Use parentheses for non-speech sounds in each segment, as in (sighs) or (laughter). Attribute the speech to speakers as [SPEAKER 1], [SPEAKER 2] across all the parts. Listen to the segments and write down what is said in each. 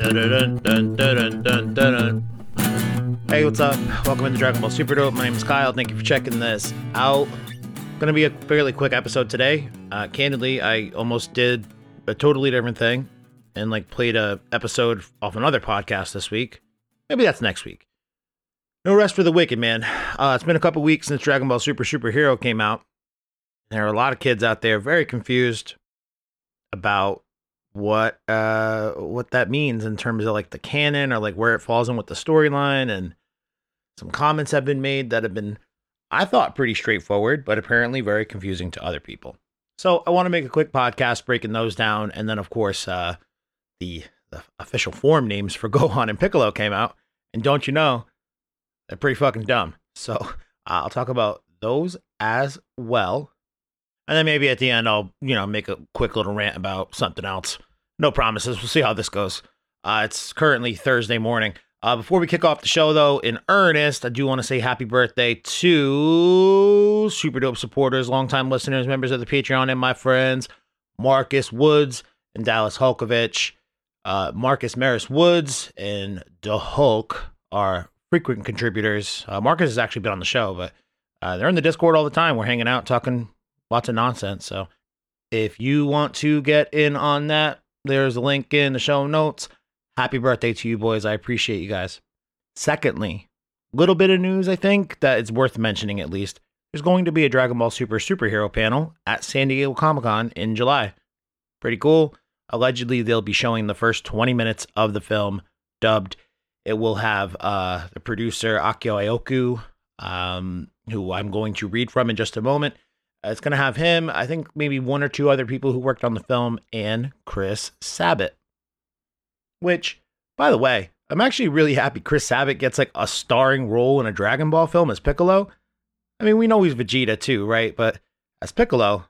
[SPEAKER 1] Hey, what's up? Welcome into Dragon Ball Super Dope. My name is Kyle. Thank you for checking this out. Gonna be a fairly quick episode today. Uh, candidly, I almost did a totally different thing and like played a episode off another podcast this week. Maybe that's next week. No rest for the wicked, man. Uh, it's been a couple weeks since Dragon Ball Super Superhero came out. There are a lot of kids out there very confused about what uh what that means in terms of like the canon or like where it falls in with the storyline and some comments have been made that have been I thought pretty straightforward but apparently very confusing to other people. So I want to make a quick podcast breaking those down and then of course uh the the official form names for (laughs) Gohan and Piccolo came out and don't you know they're pretty fucking dumb. So (laughs) I'll talk about those as well. And then maybe at the end, I'll, you know, make a quick little rant about something else. No promises. We'll see how this goes. Uh, it's currently Thursday morning. Uh, before we kick off the show, though, in earnest, I do want to say happy birthday to super dope supporters, longtime listeners, members of the Patreon, and my friends Marcus Woods and Dallas Hulkovich. Uh, Marcus Maris Woods and the Hulk are frequent contributors. Uh, Marcus has actually been on the show, but uh, they're in the Discord all the time. We're hanging out, talking lots of nonsense. So if you want to get in on that, there's a link in the show notes. Happy birthday to you, boys. I appreciate you guys. Secondly, little bit of news I think that it's worth mentioning at least. There's going to be a Dragon Ball Super superhero panel at San Diego Comic Con in July. Pretty cool. Allegedly, they'll be showing the first 20 minutes of the film dubbed. It will have uh, the producer Akio Iyoku, um, who I'm going to read from in just a moment. Uh, it's going to have him, I think maybe one or two other people who worked on the film, and Chris Sabat. Which, by the way, I'm actually really happy Chris Sabat gets like a starring role in a Dragon Ball film as Piccolo. I mean, we know he's Vegeta too, right? But as Piccolo,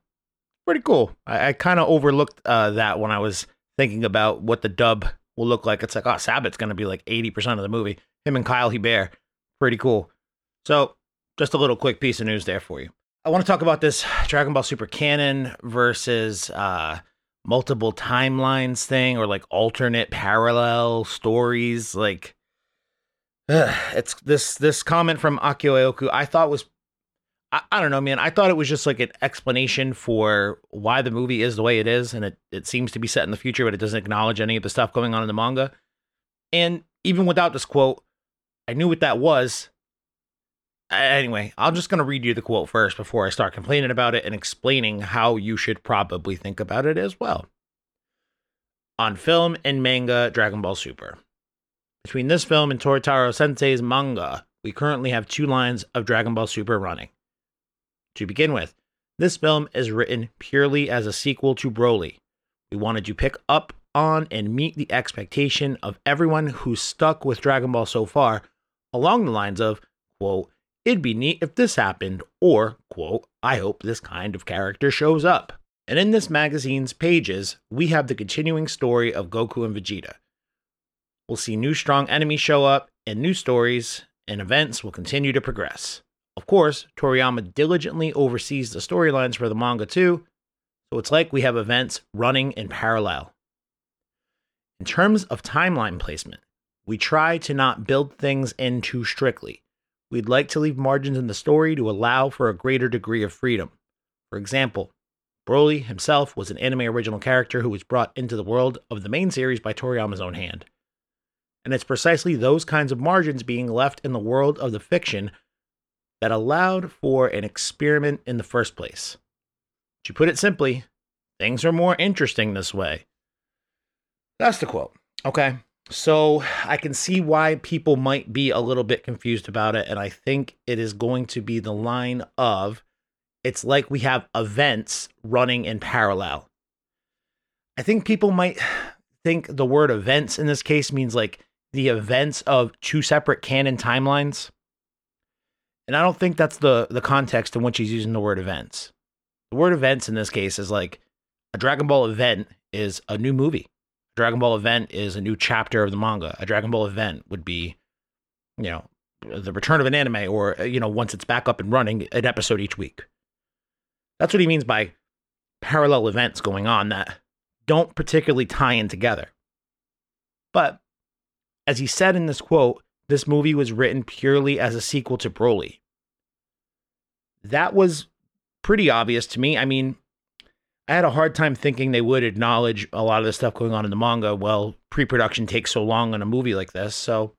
[SPEAKER 1] pretty cool. I, I kind of overlooked uh, that when I was thinking about what the dub will look like. It's like, oh, Sabat's going to be like 80% of the movie. Him and Kyle Hebert, pretty cool. So, just a little quick piece of news there for you. I want to talk about this Dragon Ball Super canon versus uh, multiple timelines thing or like alternate parallel stories. Like, ugh, it's this this comment from Akio Iyoku I thought was I, I don't know, man. I thought it was just like an explanation for why the movie is the way it is, and it, it seems to be set in the future, but it doesn't acknowledge any of the stuff going on in the manga. And even without this quote, I knew what that was. Anyway, I'm just going to read you the quote first before I start complaining about it and explaining how you should probably think about it as well. On film and manga Dragon Ball Super. Between this film and Toyotaro Sensei's manga, we currently have two lines of Dragon Ball Super running. To begin with, this film is written purely as a sequel to Broly. We wanted to pick up on and meet the expectation of everyone who's stuck with Dragon Ball so far, along the lines of, quote, it'd be neat if this happened, or, quote, I hope this kind of character shows up. And in this magazine's pages, we have the continuing story of Goku and Vegeta. We'll see new strong enemies show up, and new stories and events will continue to progress. Of course, Toriyama diligently oversees the storylines for the manga too, so it's like we have events running in parallel. In terms of timeline placement, we try to not build things in too strictly. We'd like to leave margins in the story to allow for a greater degree of freedom. For example, Broly himself was an anime original character who was brought into the world of the main series by Toriyama's own hand. And it's precisely those kinds of margins being left in the world of the fiction that allowed for an experiment in the first place. To put it simply, things are more interesting this way. That's the quote. Okay. So I can see why people might be a little bit confused about it. And I think it is going to be the line of it's like we have events running in parallel. I think people might think the word events in this case means like the events of two separate canon timelines. And I don't think that's the the context in which he's using the word events. The word events in this case is like a Dragon Ball event is a new movie. Dragon Ball event is a new chapter of the manga. A Dragon Ball event would be, you know, the return of an anime or uh, you know, once it's back up and running, an episode each week. That's what he means by parallel events going on that don't particularly tie in together. But as he said in this quote, this movie was written purely as a sequel to Broly. That was pretty obvious to me. I mean, I had a hard time thinking they would acknowledge a lot of the stuff going on in the manga. Well, pre production takes so long on a movie like this. So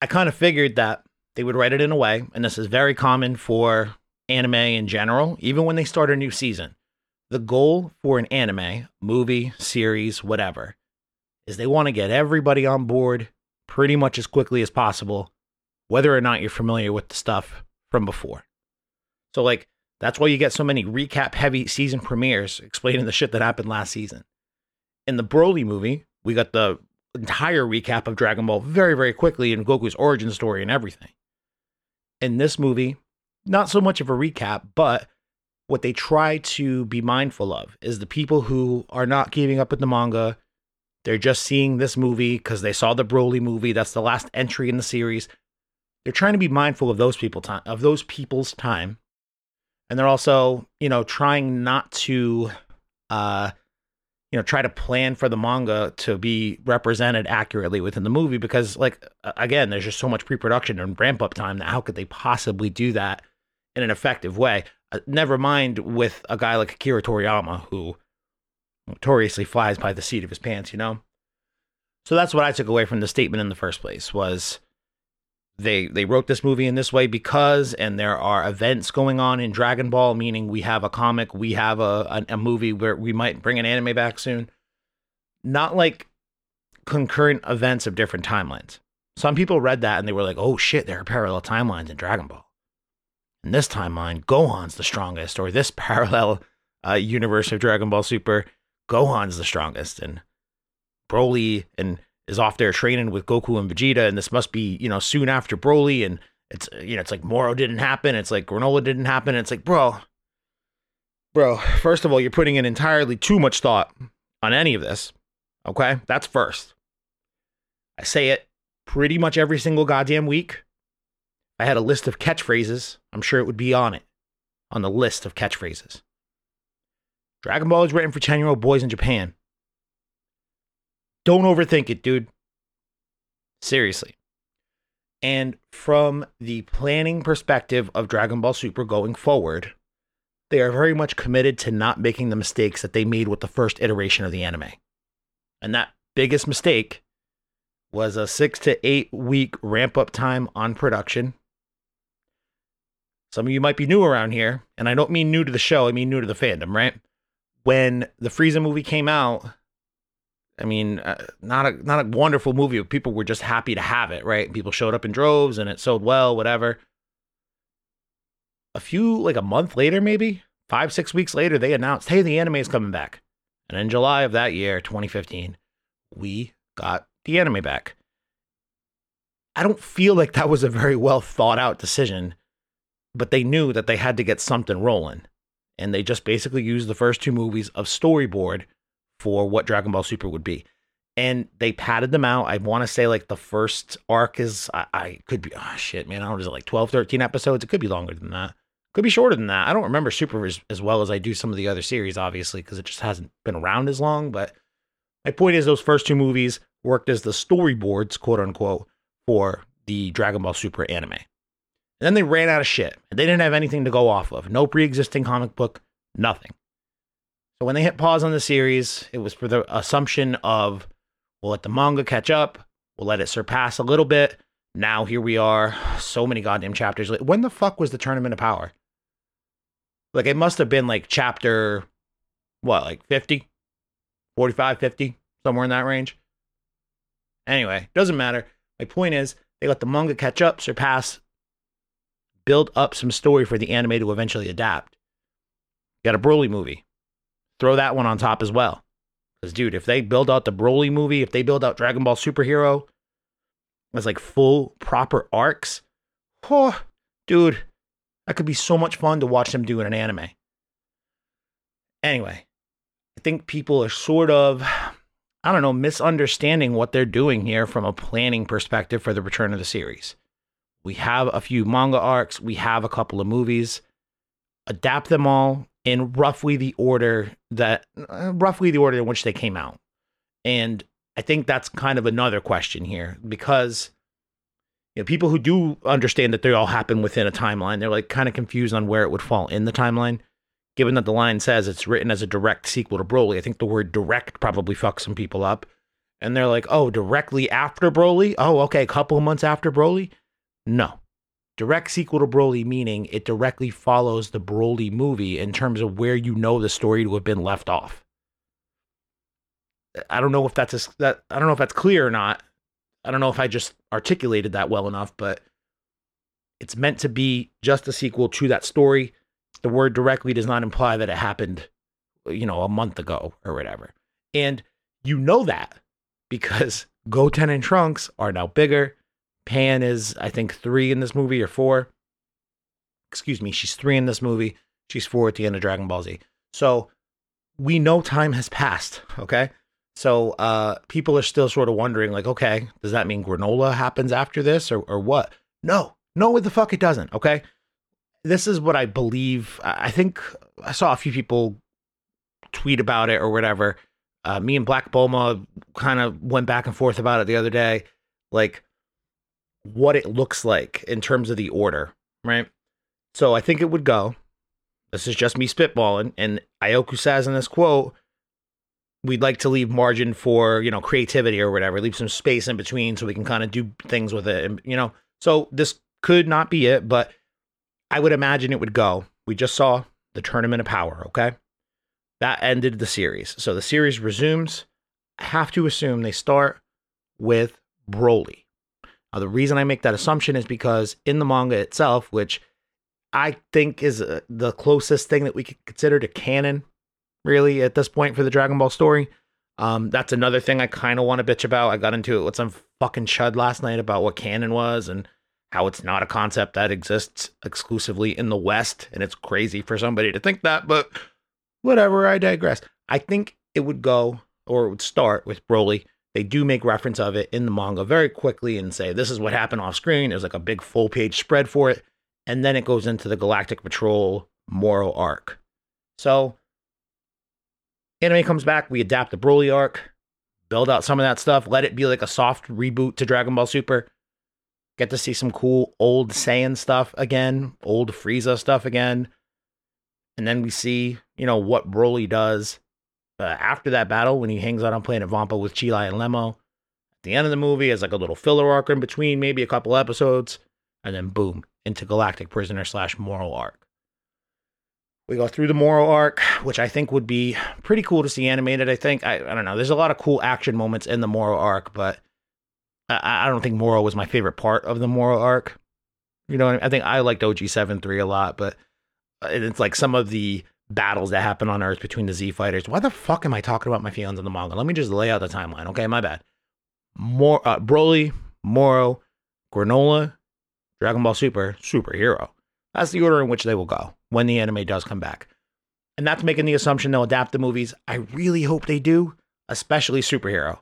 [SPEAKER 1] I kind of figured that they would write it in a way, and this is very common for anime in general, even when they start a new season. The goal for an anime, movie, series, whatever, is they want to get everybody on board pretty much as quickly as possible, whether or not you're familiar with the stuff from before. So, like, that's why you get so many recap heavy season premieres explaining the shit that happened last season. In the Broly movie, we got the entire recap of Dragon Ball very, very quickly and Goku's origin story and everything. In this movie, not so much of a recap, but what they try to be mindful of is the people who are not keeping up with the manga. They're just seeing this movie because they saw the Broly movie. That's the last entry in the series. They're trying to be mindful of those people time of those people's time, and they're also, you know, trying not to, uh, you know, try to plan for the manga to be represented accurately within the movie because, like, again, there's just so much pre-production and ramp-up time that how could they possibly do that in an effective way. Uh, never mind with a guy like Akira Toriyama, who notoriously flies by the seat of his pants, you know? So that's what I took away from the statement in the first place was they they wrote this movie in this way because and there are events going on in Dragon Ball meaning we have a comic, we have a a, a movie where we might bring an anime back soon. Not like concurrent events of different timelines. Some people read that and they were like, "Oh shit, there are parallel timelines in Dragon Ball." in this timeline, Gohan's the strongest, or this (laughs) parallel uh, universe of Dragon Ball Super, Gohan's the strongest, and Broly and is off there training with Goku and Vegeta, and this must be you know soon after Broly, and it's you know it's like Moro didn't happen, it's like Granolah didn't happen, it's like bro, bro. First of all, you're putting in entirely too much thought on any of this. Okay, that's first. I say it pretty much every single goddamn week. I had a list of catchphrases, I'm sure it would be on it, on the list of catchphrases. Dragon Ball is written for 10 year old boys in Japan. Don't overthink it, dude. Seriously. And from the planning perspective of Dragon Ball Super going forward, they are very much committed to not making the mistakes that they made with the first iteration of the anime. And that biggest mistake was a six to eight week ramp up time on production some of you might be new around here, and I don't mean new to the show, I mean new to the fandom, right? When the Frieza movie came out, I mean, uh, not a not a wonderful movie. People were just happy to have it, right? People showed up in droves, and it sold well, whatever. A few, like a month later, maybe five, six weeks later, they announced, "Hey, the anime is coming back." And in July of that year, 2015, we got the anime back. I don't feel like that was a very well thought out decision but they knew that they had to get something rolling. And they just basically used the first two movies of storyboard for what Dragon Ball Super would be. And they padded them out. I want to say like the first arc is, I, I could be, oh shit, man, I don't know, like 12, 13 episodes. It could be longer than that. Could be shorter than that. I don't remember Super as, as well as I do some of the other series, obviously, because it just hasn't been around as long. But my point is, those first two movies worked as the storyboards, quote unquote, for the Dragon Ball Super anime. And then they ran out of shit. and They didn't have anything to go off of. No pre existing comic book, nothing. So when they hit pause on the series, it was for the assumption of we'll let the manga catch up, we'll let it surpass a little bit. Now here we are, so many goddamn chapters. When the fuck was the Tournament of Power? Like it must have been like chapter, what, like 50, 45, 50, somewhere in that range. Anyway, doesn't matter. My point is, they let the manga catch up, surpass build up some story for the anime to eventually adapt. Got a Broly movie. Throw that one on top as well. Because, dude, if they build out the Broly movie, if they build out Dragon Ball Superhero as like full, proper arcs, oh, dude, that could be so much fun to watch them do in an anime. Anyway, I think people are sort of, I don't know, misunderstanding what they're doing here from a planning perspective for the return of the series. We have a few manga arcs. We have a couple of movies. Adapt them all in roughly the order that, uh, roughly the order in which they came out. And I think that's kind of another question here because you know, people who do understand that they all happen within a timeline, they're like kind of confused on where it would fall in the timeline. Given that the line says it's written as a direct sequel to Broly, I think the word direct probably fucks some people up. And they're like, oh, directly after Broly? Oh, okay, a couple months after Broly? No. Direct sequel to Broly, meaning it directly follows the Broly movie in terms of where you know the story to have been left off. I don't know if that's a, that I don't know if that's clear or not. I don't know if I just articulated that well enough, but it's meant to be just a sequel to that story. The word directly does not imply that it happened, you know, a month ago or whatever. And you know that because Goten and Trunks are now bigger. Pan is, I think, three in this movie or four. Excuse me, she's three in this movie. She's four at the end of Dragon Ball Z. So we know time has passed, okay? So uh, people are still sort of wondering, like, okay, does that mean Granolah happens after this or, or what? No, no, the fuck it doesn't, okay? This is what I believe. I think I saw a few people tweet about it or whatever. Uh, me and Black Bulma kind of went back and forth about it the other day, like what it looks like in terms of the order, right? So I think it would go. This is just me spitballing, and Iyoku says in this quote, we'd like to leave margin for you know creativity or whatever leave some space in between so we can kind of do things with it and you know. So this could not be it but i would imagine it would go. We just saw the tournament of power okay? That ended the series. So the series resumes. I have to assume they start with broly now the reason i make that assumption is because in the manga itself which i think is uh, the closest thing that we could consider to canon really at this point for the Dragon Ball story. Um, that's another thing I kind of want to bitch about. I got into it with some fucking chud last night about what canon was and how it's not a concept that exists exclusively in the West, and it's crazy for somebody to think that. But whatever, I digress. I think it would go or it would start with Broly. They do make reference of it in the manga very quickly and say this is what happened off screen. There's like a big full page spread for it, and then it goes into the Galactic Patrol Moro arc. So anime comes back, we adapt the Broly arc, build out some of that stuff, let it be like a soft reboot to Dragon Ball Super. Get to see some cool old Saiyan stuff again, old Frieza stuff again. And then we see, you know, what Broly does uh, after that battle when he hangs out on planet Vampa with Cheelai and Lemo. At the end of the movie, as like a little filler arc in between, maybe a couple episodes, and then boom, into Galactic Prisoner slash Moro arc. We go through the Moro arc, which I think would be pretty cool to see animated. I think I, I don't know. There's a lot of cool action moments in the Moro arc, but I, I don't think Moro was my favorite part of the Moro arc. You know, I, mean? I think I liked OG seven three a lot, but uh, it's like some of the battles that happen on Earth between the Z fighters. Why the fuck am I talking about my feelings on the manga? Let me just lay out the timeline. Okay, my bad. More uh, Broly, Moro, Granolah, Dragon Ball Super, superhero. That's the order in which they will go when the anime does come back. And that's making the assumption they'll adapt the movies. I really hope they do, especially superhero.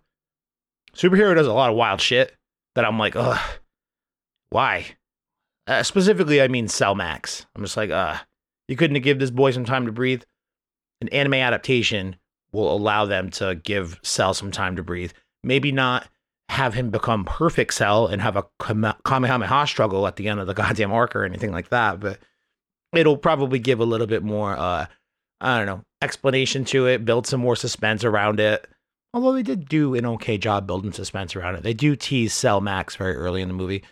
[SPEAKER 1] Superhero does a lot of wild shit that I'm like, ugh, why? Uh, specifically, I mean Cell Max. I'm just like, uh, you couldn't give this boy some time to breathe. An anime adaptation will allow them to give Cell some time to breathe. Maybe not have him become perfect Cell and have a Kamehameha struggle at the end of the (laughs) goddamn arc or anything like that, but it'll probably give a little bit more, uh, I don't know, explanation to it, build some more suspense around it. Although they did do an okay job building suspense around it. They do tease Cell Max very early in the movie.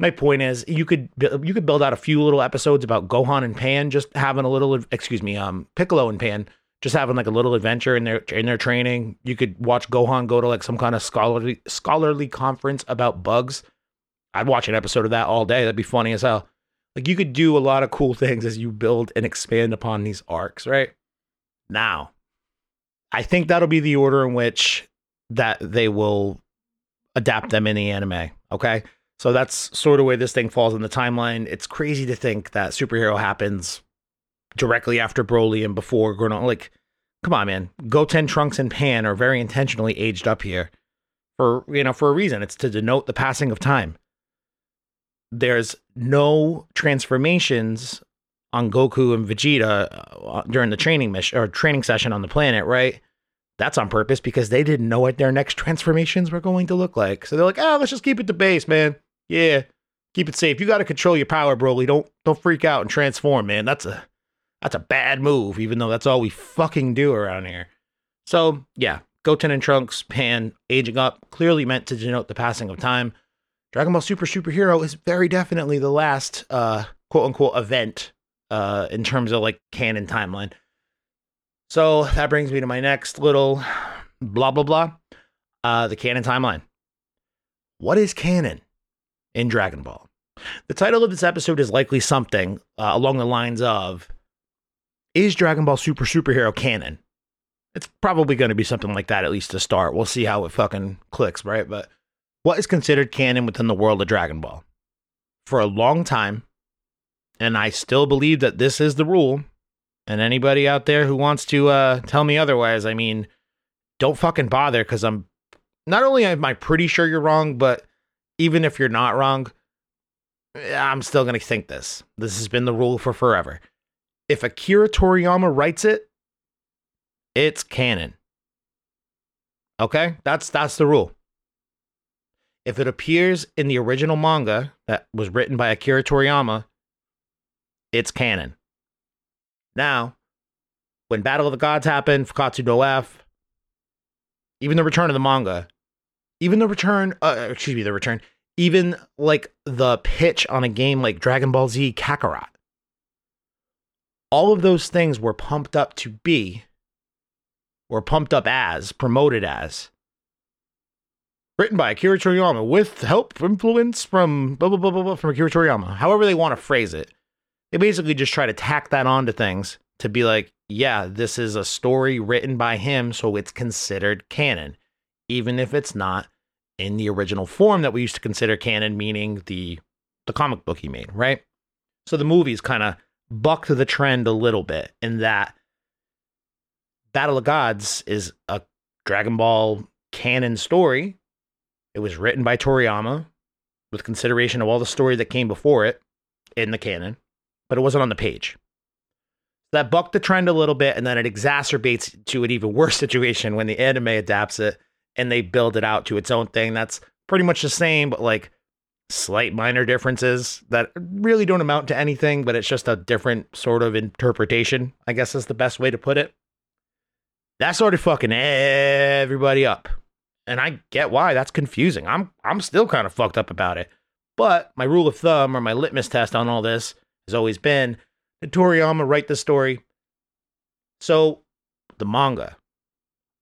[SPEAKER 1] My point is, you could you could build out a few little episodes about Gohan and Pan just having a little, excuse me, um, Piccolo and Pan just having like a little adventure in their in their training. You could watch Gohan go to like some kind of scholarly scholarly conference about bugs. I'd watch an episode of that all day. That'd be funny as hell. Like you could do a lot of cool (laughs) things as you build and expand upon these arcs, right? Now, I think that'll be the order in which that they will adapt them in the anime. Okay. So that's sort of where this thing falls in the timeline. It's crazy to think that superhero happens directly after Broly and before Granolah. Like, come on, man. Goten, Trunks, and Pan are very intentionally aged up here for you know for a reason. It's to denote the passing of time. There's no transformations on Goku and Vegeta uh, during the training mission or training session on the planet, right? That's on purpose because they didn't know what their next transformations were going to look like. So they're like, oh, let's just keep it to base, man. Yeah, keep it safe. You got to control your power, Broly. Don't don't freak out and transform, man. That's a that's a bad move, even though that's all we fucking do around here. So yeah, Goten and Trunks pan aging up, clearly meant to denote the passing of time. Dragon Ball Super Superhero is very definitely the last uh, quote unquote event uh, in terms of like canon timeline. So that brings me to my next little blah blah blah. Uh, the canon timeline. What is canon in Dragon Ball? The title of this episode is likely something uh, along the lines of Is Dragon Ball Super Superhero canon? It's probably going to be something like that, at least to start. We'll see how it fucking clicks, right? But what is considered canon within the world of Dragon Ball? For a long time, and I still believe that this is the rule, and anybody out there who wants to uh, tell me otherwise, I mean, don't fucking bother because I'm not only am I pretty sure you're wrong, but even if you're not wrong, eh, I'm still going to think this. This has been the rule for forever. If Akira Toriyama writes it, it's canon. Okay? That's that's the rule. If it appears in the original manga that was written by Akira Toriyama, it's canon. Now, when Battle of the Gods happened, Fukkatsu no F, even the return of the manga, even the return, uh, excuse me, the return, even like the pitch on a game like Dragon Ball Z Kakarot, all of those things were pumped up to be or pumped up as, promoted as. Written by Akira Toriyama with help, influence from blah, blah, blah, blah, blah from Akira Toriyama. However, they want to phrase it. They basically just try to tack that onto things to be like, yeah, this is a story written by him, so it's considered canon, even if it's not in the original form that we used to consider canon, meaning the the comic book he made, right? So the movies kind of bucked the trend a little bit in that Battle of Gods is a Dragon Ball canon story. It was written by Toriyama with consideration of all the story that came before it in the canon, but it wasn't on the page. That bucked the trend a little bit, and then it exacerbates to an even worse (laughs) situation when the anime adapts it and they build it out to its own thing. That's pretty much the same, but like slight minor differences that really don't amount to anything, but it's just a different sort of interpretation, I guess is the best way to put it that started fucking everybody up. And I get why that's confusing. I'm I'm still kind of fucked up about it. But my rule of thumb or my litmus test on all this has always been did Toriyama write the story? So the manga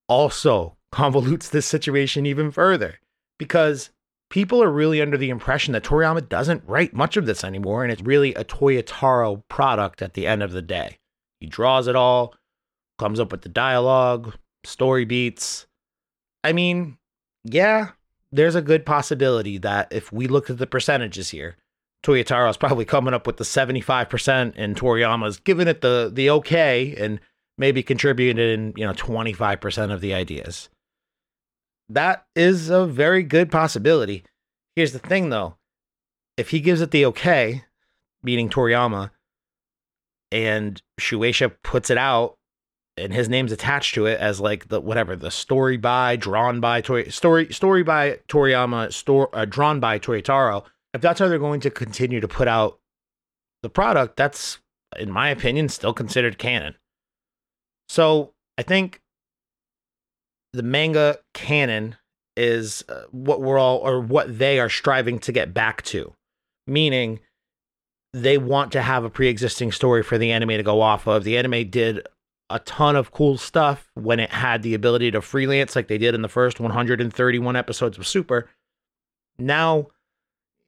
[SPEAKER 1] also convolutes this situation even further because people are really under the impression that Toriyama doesn't write much of this anymore and it's really a Toyotaro product at the end of the day. He draws it all, comes up with the dialogue, story beats. I mean, yeah, there's a good possibility that if we look at the percentages here, Toyotaro's probably coming up with the 75% and Toriyama's giving it the the okay and maybe contributing, in you know, 25% of the ideas. That is a very good possibility. Here's the thing though. If he gives it the okay, meaning Toriyama, and Shueisha puts it out and his name's attached to it as like the whatever the story by drawn by Tori, story story by Toriyama store uh, drawn by Toyotaro. If that's how they're going to continue to put out the product, that's in my opinion still considered canon. So I think the manga canon is uh, what we're all or what they are striving to get back to, meaning they want to have a pre-existing story for the anime to go off of. The anime did a ton of cool stuff when it had the ability to freelance like they did in the first 131 episodes of Super. Now,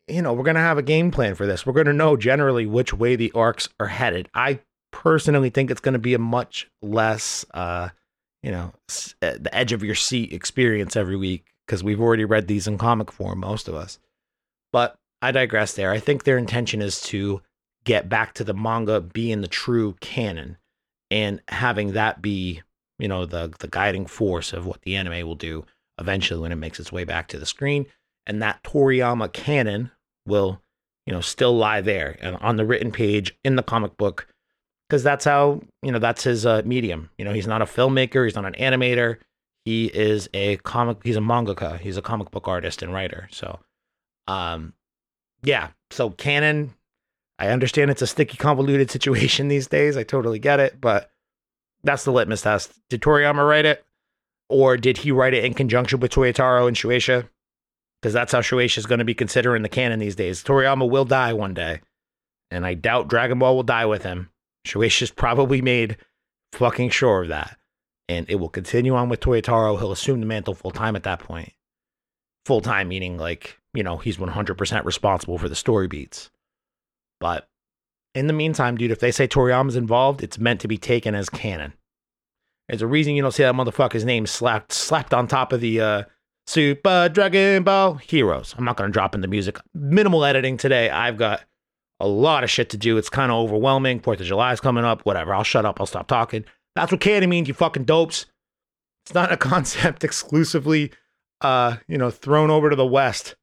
[SPEAKER 1] you know, we're going to have a game plan for this. We're going to know generally which way the arcs are headed. I personally think it's going to be a much less, uh, you know, uh, the edge of your seat experience every week because we've already read these in comic form, most of us. But I digress there. I think their intention is to get back to the manga being the true canon and having that be you know the the guiding force of what the anime will do eventually when it makes its way back to the screen and that Toriyama canon will you know still lie there and on the written page in the comic book because that's how you know that's his uh, medium you know he's not a filmmaker he's not an animator He is a comic. He's a mangaka. He's a comic book artist and writer. So, um, yeah. So canon. I understand it's a sticky, convoluted situation (laughs) these days. I totally get it, but that's the litmus test. Did Toriyama write it, or did he write it in conjunction with Toyotaro and Shueisha? Because that's how Shueisha is going to be considering the canon these days. Toriyama will die one day, and I doubt Dragon Ball will die with him. Shueisha's probably made fucking sure of that and it will continue on with Toyotaro. He'll assume the mantle full time at that point. Full time meaning like, you know, he's 100% responsible for the story beats. But in the meantime, dude, if they say Toriyama's involved, it's meant to be taken as canon. There's a reason you don't see that motherfucker's name slapped slapped on top of the uh, Super Dragon Ball Heroes. I'm not to drop in the music. Minimal editing today. I've got a lot of shit to do. It's kind of overwhelming. Fourth of July is coming up. Whatever. I'll shut up. I'll stop talking. That's what canon means, you fucking dopes. It's not a (laughs) concept exclusively, uh, you know, thrown over to the West.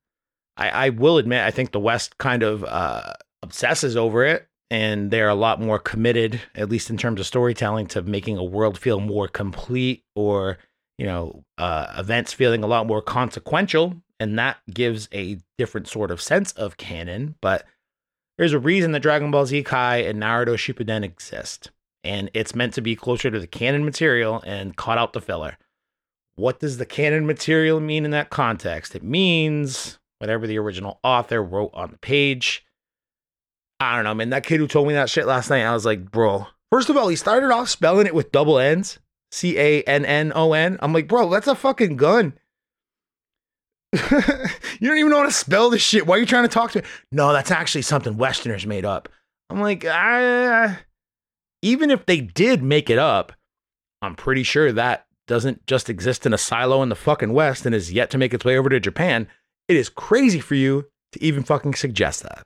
[SPEAKER 1] I, I will admit, I think the West kind of uh, obsesses over it, and they're a lot more committed, at least in terms of storytelling, to making a world feel more complete or, you know, uh, events feeling a lot more consequential. And that gives a different sort of sense of canon. But there's a reason that Dragon Ball Z Kai and Naruto Shippuden exist and it's meant to be closer to the canon material and cut out the filler. What does the canon material mean in that context? It means whatever the original author wrote on the page. I don't know, man. That kid who told me that shit last night, I was like, bro. First of all, he started off spelling it with double N's, C A N N O N. I'm like, bro, that's a fucking gun. (laughs) you don't even know how to spell this shit. Why are you trying to talk to me? No, that's actually something Westerners made up. I'm like, ah even if they did make it up, I'm pretty sure that doesn't just exist in a silo in the fucking West and is yet to make its way over to Japan. It is crazy for you to even fucking suggest that.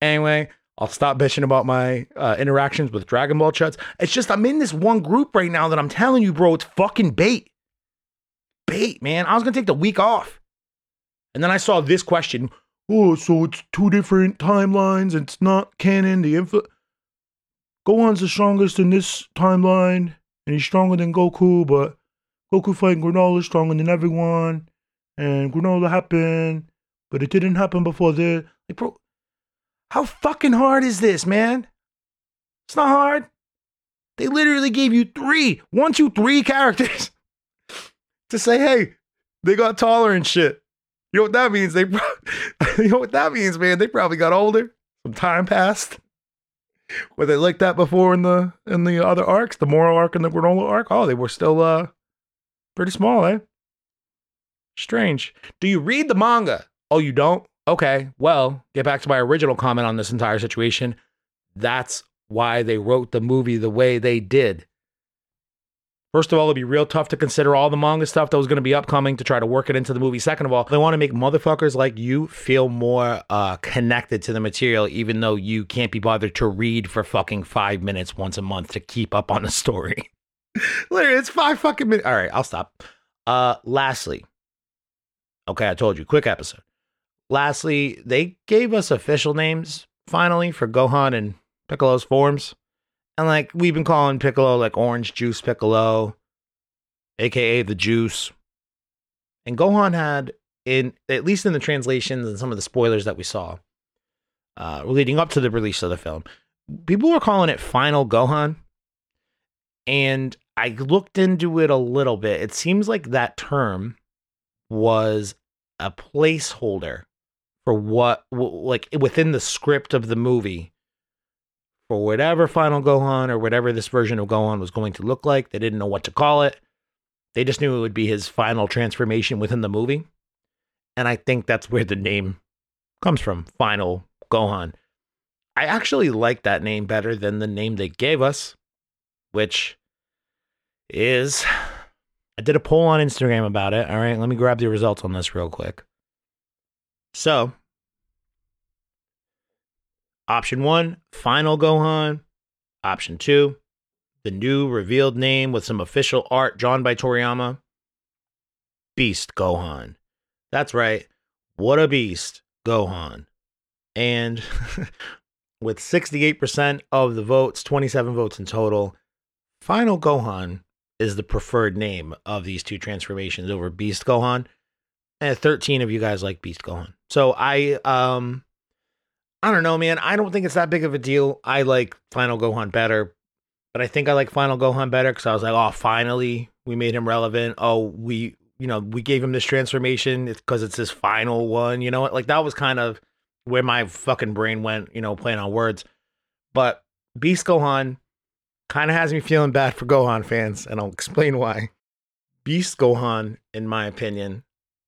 [SPEAKER 1] Anyway, I'll stop bitching about my uh, interactions with Dragon Ball chuds. It's just I'm in this one group right now that I'm telling you, bro, it's fucking bait. Bait, man. I was gonna take the week off. And then I saw this question. Oh, so it's two different timelines. It's not canon. The info. Gohan's the strongest in this timeline, and he's stronger than Goku, but Goku fighting Granolah is stronger than everyone, and Granolah happened, but it didn't happen before this. Like, bro, how fucking hard is this, man? It's not hard. They literally gave you three, one, two, three characters (laughs) to say, hey, they got taller and shit. You know what that means? They, (laughs) you know what that means, man? They probably got older. Some time passed. Were they like that before in the in the other arcs, the Moro arc and the Granolah arc? Oh, they were still uh pretty small, eh? Strange. Do you read the manga? Oh, you don't? Okay. Well, get back to my original comment on this entire situation. That's why they wrote the movie the way they did. First of all, it'd be real tough to consider all the manga stuff that was going to be upcoming to try to work it into the movie. Second of all, they want to make motherfuckers like you feel more uh, connected to the material, even though you can't be bothered to read for fucking five minutes once a month to keep up on the story. (laughs) Literally, it's five fucking minutes. All right, I'll stop. Uh, lastly, okay, I told you, quick episode. Lastly, they gave us official names finally for Gohan and Piccolo's forms. And like we've been calling Piccolo like Orange Juice Piccolo, aka the Juice. And Gohan had in at least in the translations and some of the spoilers that we saw, uh, leading up to the release of the film, people were calling it Final Gohan. And I looked into it a little bit. It seems like that term was a placeholder for what, like within the script of the movie for whatever final Gohan or whatever this version of Gohan was going to look like. They didn't know what to call it. They just knew it would be his final transformation within the movie. And I think that's where the name comes from Final Gohan. I actually like that name better than the name they gave us, which is I did a poll on Instagram about it. All right, let me grab the results on this real quick. So, Option one, Final Gohan. Option two, the new revealed name with some official art drawn by Toriyama Beast Gohan. That's right. What a beast, Gohan. And (laughs) with 68% of the votes, 27 votes in total, Final Gohan is the preferred name of these two transformations over Beast Gohan. And 13 of you guys like Beast Gohan. So I um I don't know, man. I don't think it's that big of a deal. I like Final Gohan better, but I think I like Final Gohan better because I was like, oh, finally we made him relevant. Oh, we you know we gave him this transformation because it's his final one. You know, what? like that was kind of where my fucking brain went. You know, playing on words. But Beast Gohan kind of has me feeling bad for Gohan fans, and I'll explain why. Beast Gohan, in my opinion,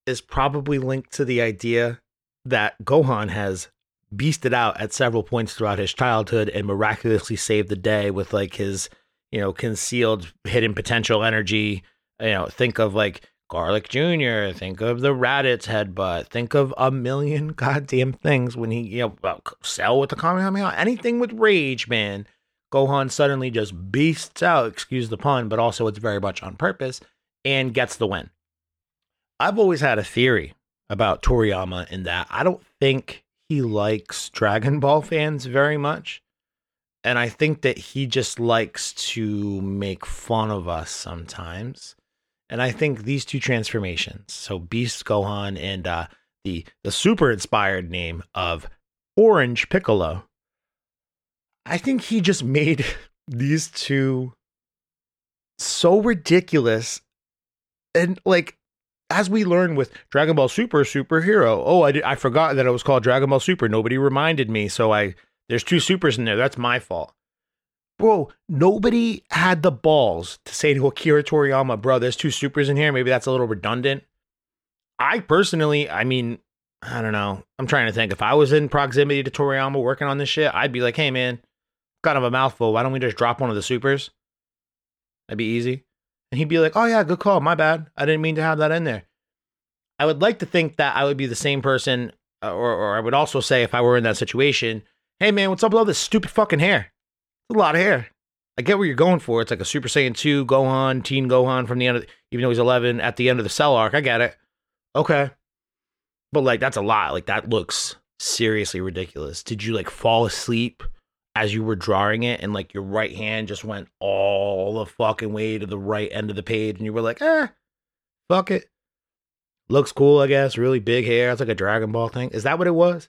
[SPEAKER 1] is probably linked to the idea that Gohan has beasted out at several points throughout his childhood and miraculously saved the day with like his, you know, concealed hidden potential energy. You know, think of like Garlic Jr., think of the Raditz headbutt, think of a million (laughs) goddamn things when he, you know, Cell with the Kamehameha, anything with rage, man. Gohan suddenly just beasts out, excuse the pun, but also it's very much on purpose, and gets the win. I've always had a theory about Toriyama in that I don't think he likes Dragon Ball fans very much. And I think that he just likes to make fun of us sometimes. And I think these two transformations, so Beast Gohan and uh, the the super inspired name of Orange Piccolo, I think he just made (laughs) these two so ridiculous. And like as we learned with Dragon Ball Super superhero, oh, I did, I forgot that it was called Dragon Ball Super. Nobody reminded me, so I there's two supers in there. That's my fault. Bro, nobody had the balls to say to Akira Toriyama, bro, there's two supers in here. Maybe that's a little redundant. I personally, I mean, I don't know. I'm trying to think. If I was in proximity to Toriyama working on this shit, I'd be like, hey, man, kind of a mouthful. Why don't we just drop one of the supers? That'd be easy. And he'd be like, oh, yeah, good call. My bad. I didn't mean to have that in there. I would like to think that I would be the same person, uh, or, or I would also say, if I were in that situation, hey, man, what's up with all this stupid fucking hair? It's a lot of hair. I get what you're going for. It's like a Super Saiyan 2 Gohan, Teen Gohan from the end of, even though he's 11 at the end of the Cell arc. I get it. Okay. But like, that's a lot. Like, that looks seriously ridiculous. Did you like fall asleep as you were drawing it and like your right hand just went all the fucking way to the right end of the page and you were like, eh, fuck it. Looks cool, I guess. Really big hair. It's like a Dragon Ball thing. Is that what it was?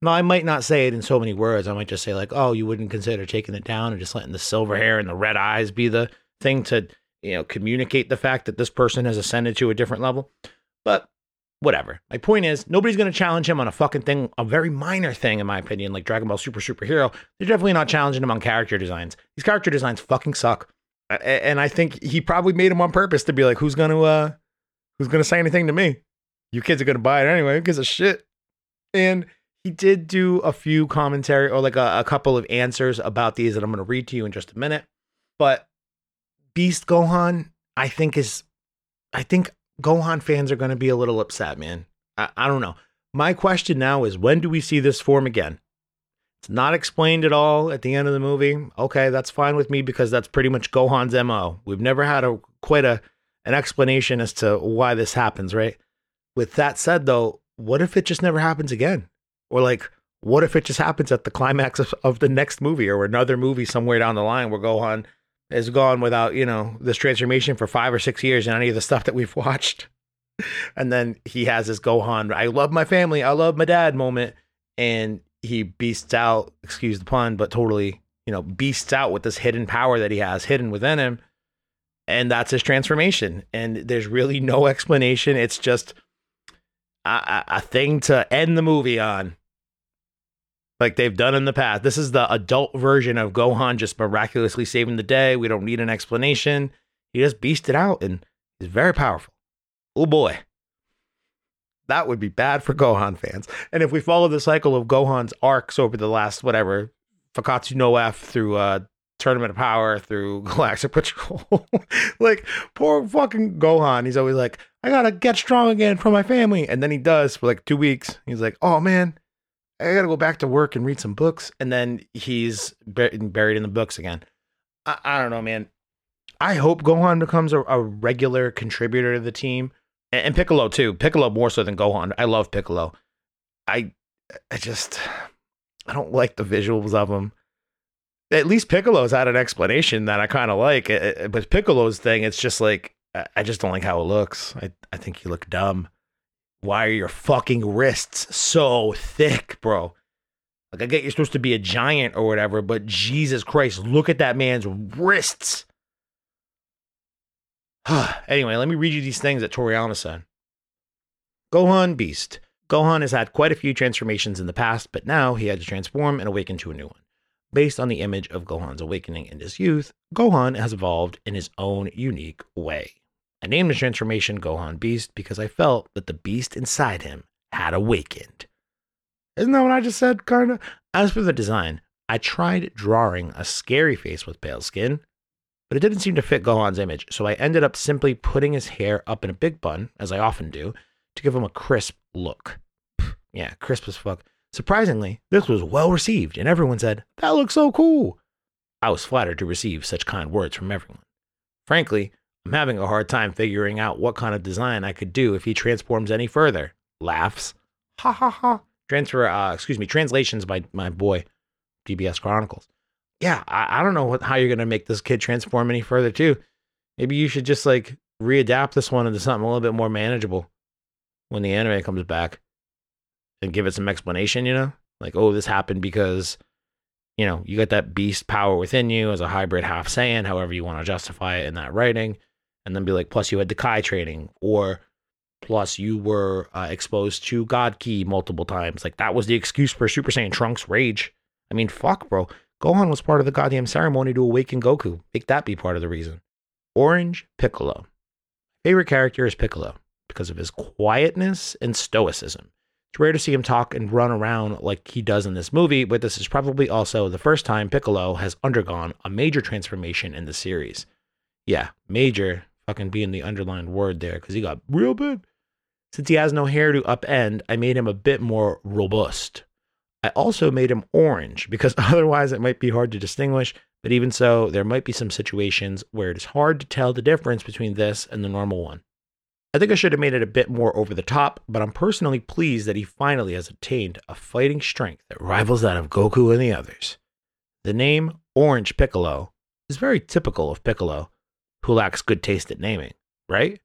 [SPEAKER 1] No, I might not say it in so many words. I might just say like, oh, you wouldn't consider taking it down and just letting the silver hair and the red eyes be the thing to, you know, communicate the fact that this person has ascended to a different level. But whatever. My point is, nobody's going to challenge him on a fucking thing, a very minor thing, in my opinion, like Dragon Ball Super Superhero. They're definitely not challenging him on character designs. These character designs fucking suck. And I think he probably made them on purpose to be like, who's going to, uh, who's going to say anything to me? You kids are going to buy it anyway. Who gives a shit? And he did do a few commentary or like a, a couple of answers about these that I'm going to read to you in just a minute. But Beast Gohan, I think is, I think Gohan fans are going to be a little upset, man. I, I don't know. My question now is when do we see this form again? It's not explained at all at the end of the movie. Okay, that's fine with me because that's pretty much Gohan's MO. We've never had a quite a an explanation as to why this happens, right? With that said though, what if it just never happens again? Or like what if it just happens at the climax of, of the next movie or another movie somewhere down the line where Gohan is gone without, you know, this transformation for five or six years and any of the stuff that we've (laughs) watched. And then he has this Gohan, I love my family, I love my dad moment. And he beasts out, excuse the pun, but totally, you know, beasts out with this hidden power that he has hidden within him. And that's his transformation. And there's really no (laughs) explanation. It's just a, a thing to end the movie on like they've done in the past. This is the adult version of Gohan just miraculously saving the day. We don't need an explanation. He just beasted out and he's very powerful. Oh boy. That would be bad for Gohan fans. And if we follow the cycle of Gohan's arcs over the last whatever, Fukkatsu no F through uh Tournament of Power through (laughs) Galactic Patrol. (laughs) like poor fucking Gohan. He's always like, I gotta get strong again for my family. And then he does for like two weeks. He's like, oh man, I got to go back to work and read some books. And then he's buried in the books again. I, I don't know, man. I hope Gohan becomes a, a regular contributor to the team. And, and, Piccolo, too. Piccolo more so than Gohan. I love Piccolo. I, I just, I don't like the visuals of him. at least Piccolo's had an explanation that I kind of like. But Piccolo's thing, it's just like I just don't like how it looks. I I think he look dumb. Why are your fucking wrists so thick, bro? Like I get you're supposed to be a giant or whatever, but Jesus Christ, look at that man's wrists. (sighs) anyway, let me read you these things that Toriyama said. Gohan Beast. Gohan has had quite a few transformations in the past, but now he had to transform and awaken to a new one. Based on the image of Gohan's awakening in his youth, Gohan has evolved in his own unique way. I named the transformation Gohan Beast because I felt that the beast inside him had awakened. Isn't that what I just said, kinda? As for the design, I tried drawing a scary face with pale skin, but it didn't seem to fit Gohan's image, so I ended up simply putting his hair up in a big bun, as I often do, to give him a crisp look. yeah, crisp as fuck. Surprisingly, this was well received, and everyone said, That looks so cool. I was flattered to receive such kind words from everyone. Frankly, I'm having a hard time figuring out what kind of design I could do if he transforms any further. Laughs. Ha ha ha. Transfer, uh, excuse me, translations by my boy, DBS Chronicles. Yeah, I, I don't know what, how you're going to make this kid transform any further, too. Maybe you should just like readapt this one into something a little bit more manageable when the anime comes back and give it some explanation, you know? Like, oh, this happened because, you know, you got that beast power within you as a hybrid half Saiyan, however you want to justify it in that writing. And then be like, plus you had the Kai training, or plus you were uh, exposed to God Ki multiple times. Like, that was the excuse for Super Saiyan Trunks rage. I mean, fuck, bro. Gohan was part of the goddamn ceremony to awaken Goku. Make that be part of the reason. Orange Piccolo. Favorite character is Piccolo because of his quietness and stoicism. It's rare to see him talk and run around like he does in this movie, but this is probably also the first time Piccolo has undergone a major transformation in the series. Yeah, major fucking being the underlined word there because he got real big. Since he has no hair to upend, I made him a bit more robust. I also made him orange because (laughs) otherwise it might be hard to distinguish, but even so, there might be some situations where it is hard to tell the difference between this and the normal one. I think I should have made it a bit more over the top, but I'm personally pleased that he finally has attained a fighting strength that rivals that of Goku and the others. The name Orange Piccolo is very typical of Piccolo, who lacks good taste at naming, right?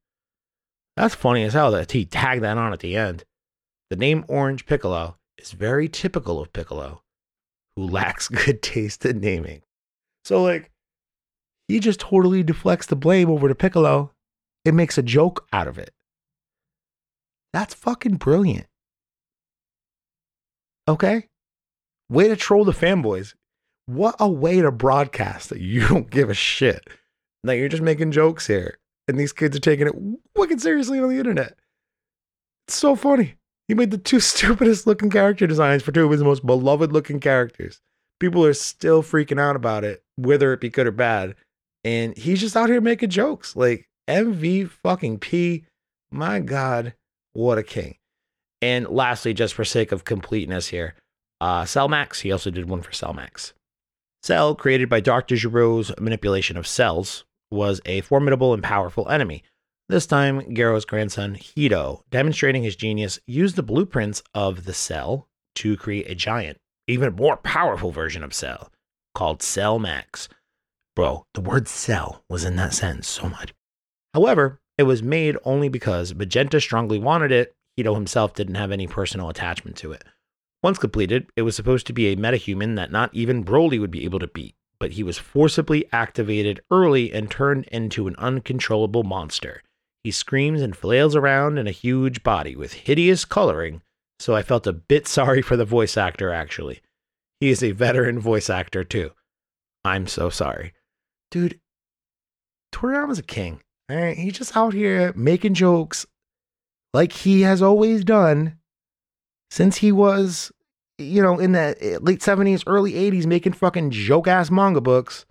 [SPEAKER 1] That's funny as hell that he tagged that on at the end. The name Orange Piccolo is very typical of Piccolo, who (laughs) lacks good taste at naming. So, like, he just totally deflects the blame over to Piccolo it makes a joke out of it. That's fucking brilliant. Okay? Way to troll the fanboys. What a way to broadcast that you (laughs) don't give a shit. That you're just making jokes here. And these kids are taking it wicked seriously on the internet. It's so funny. He made the two (laughs) stupidest looking character designs for two of his most beloved looking characters. People are still freaking out about it, whether it be good or bad. And he's just out here making jokes. Like, MV fucking P. My God, what a king. And lastly, just for sake of completeness here, uh, Cell Max, he also did one for Cell Max. Cell, created by Dr. Gero's manipulation of cells, was a formidable and powerful enemy. This time, Gero's grandson, Hedo, demonstrating his genius, used the blueprints of the cell to create a giant, even more powerful version of Cell called Cell Max. Bro, the word cell was in that sentence so much. However, it was made only because Magenta strongly wanted it. Hedo himself didn't have any personal attachment to it. Once completed, it was supposed to be a metahuman that not even Broly would be able to beat, but he was forcibly activated early and turned into an uncontrollable monster. He screams and flails around in a huge body with hideous coloring, so I felt a bit sorry for the voice actor actually. He is a veteran voice actor too. I'm so sorry. Dude, Toriyama's a king. Right, he's just out here making jokes like he has always done since he was, you know, in the eh, late 70s, early 80s, making fucking joke ass manga books.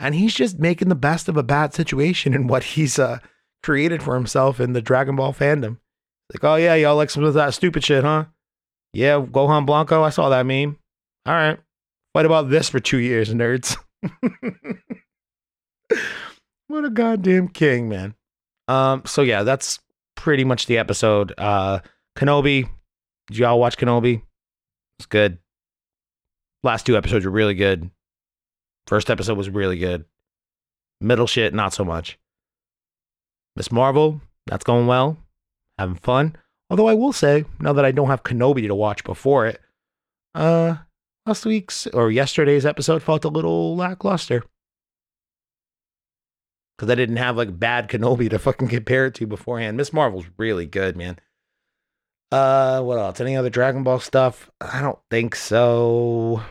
[SPEAKER 1] And he's just making the best of a bad situation in what he's uh, created for himself in the Dragon Ball fandom. Like, oh yeah, y'all like some of that stupid shit, huh? Yeah, Gohan Blanco, I saw that meme. All right. What about this for two years, nerds? (laughs) What a goddamn king, man. Um, so yeah, that's pretty much the episode. Uh Kenobi. Did y'all watch Kenobi? It's good. Last two episodes are really good. First episode was really good. Middle shit, not so much. Miss Marvel, that's going well. Having fun. Although I will say, now that I don't have Kenobi to watch before it, uh, last week's or yesterday's episode felt a little lackluster. Because I didn't have like bad Kenobi to fucking (laughs) compare it to beforehand. Miss Marvel's really good, man. Uh, what else? Any other Dragon Ball stuff? I don't think so.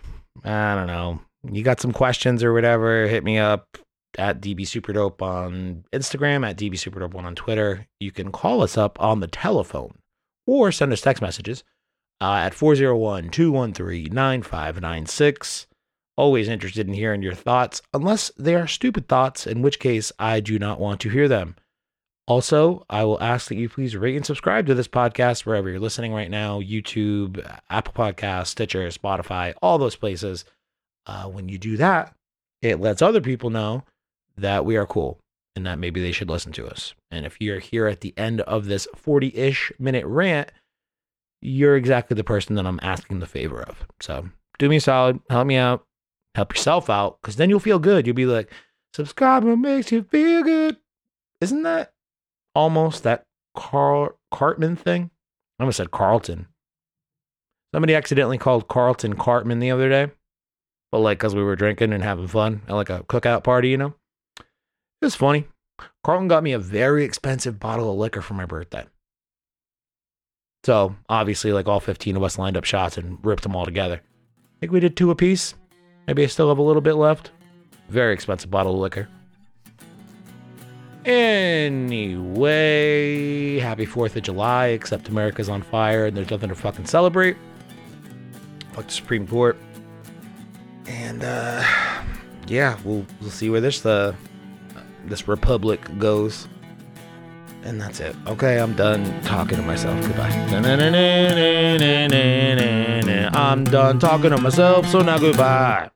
[SPEAKER 1] I don't know. You got some questions or whatever? Hit me up at DB Superdope on Instagram, at DB Superdope1 on Twitter. You can call us up on the telephone or send us text messages uh, at 401 213 9596. Always interested in hearing your thoughts, unless they are stupid thoughts, in which case I do not want to hear them. Also, I will ask that you please rate and subscribe to this podcast wherever you're listening right now YouTube, Apple Podcasts, Stitcher, Spotify, all those places. Uh, when you do that, it lets other people know that we are cool and that maybe they should listen to us. And if you're here at the end of this 40 ish minute rant, you're exactly the person that I'm asking the favor of. So do me a solid, help me out, help yourself out, because then you'll feel good. You'll be like, subscribing makes you feel good. Isn't that almost that Carl Cartman thing? I almost said Carlton. Somebody accidentally called Carlton Cartman the other day, but like because we were drinking and having fun at like a cookout party, you know. It was funny. Carlton got me a very expensive bottle of liquor for my birthday. So obviously, like all 15 of us lined up shots and ripped them all together. I think we did two apiece. Maybe I still have a little bit left. Very expensive bottle of liquor. Anyway, happy 4th of July, except America's on fire and there's nothing to fucking celebrate. Fuck the Supreme Court. And, uh, yeah, we'll, we'll see where this, uh, this republic goes. And that's it. Okay, I'm done talking to myself. Goodbye. I'm done talking to myself, so now goodbye.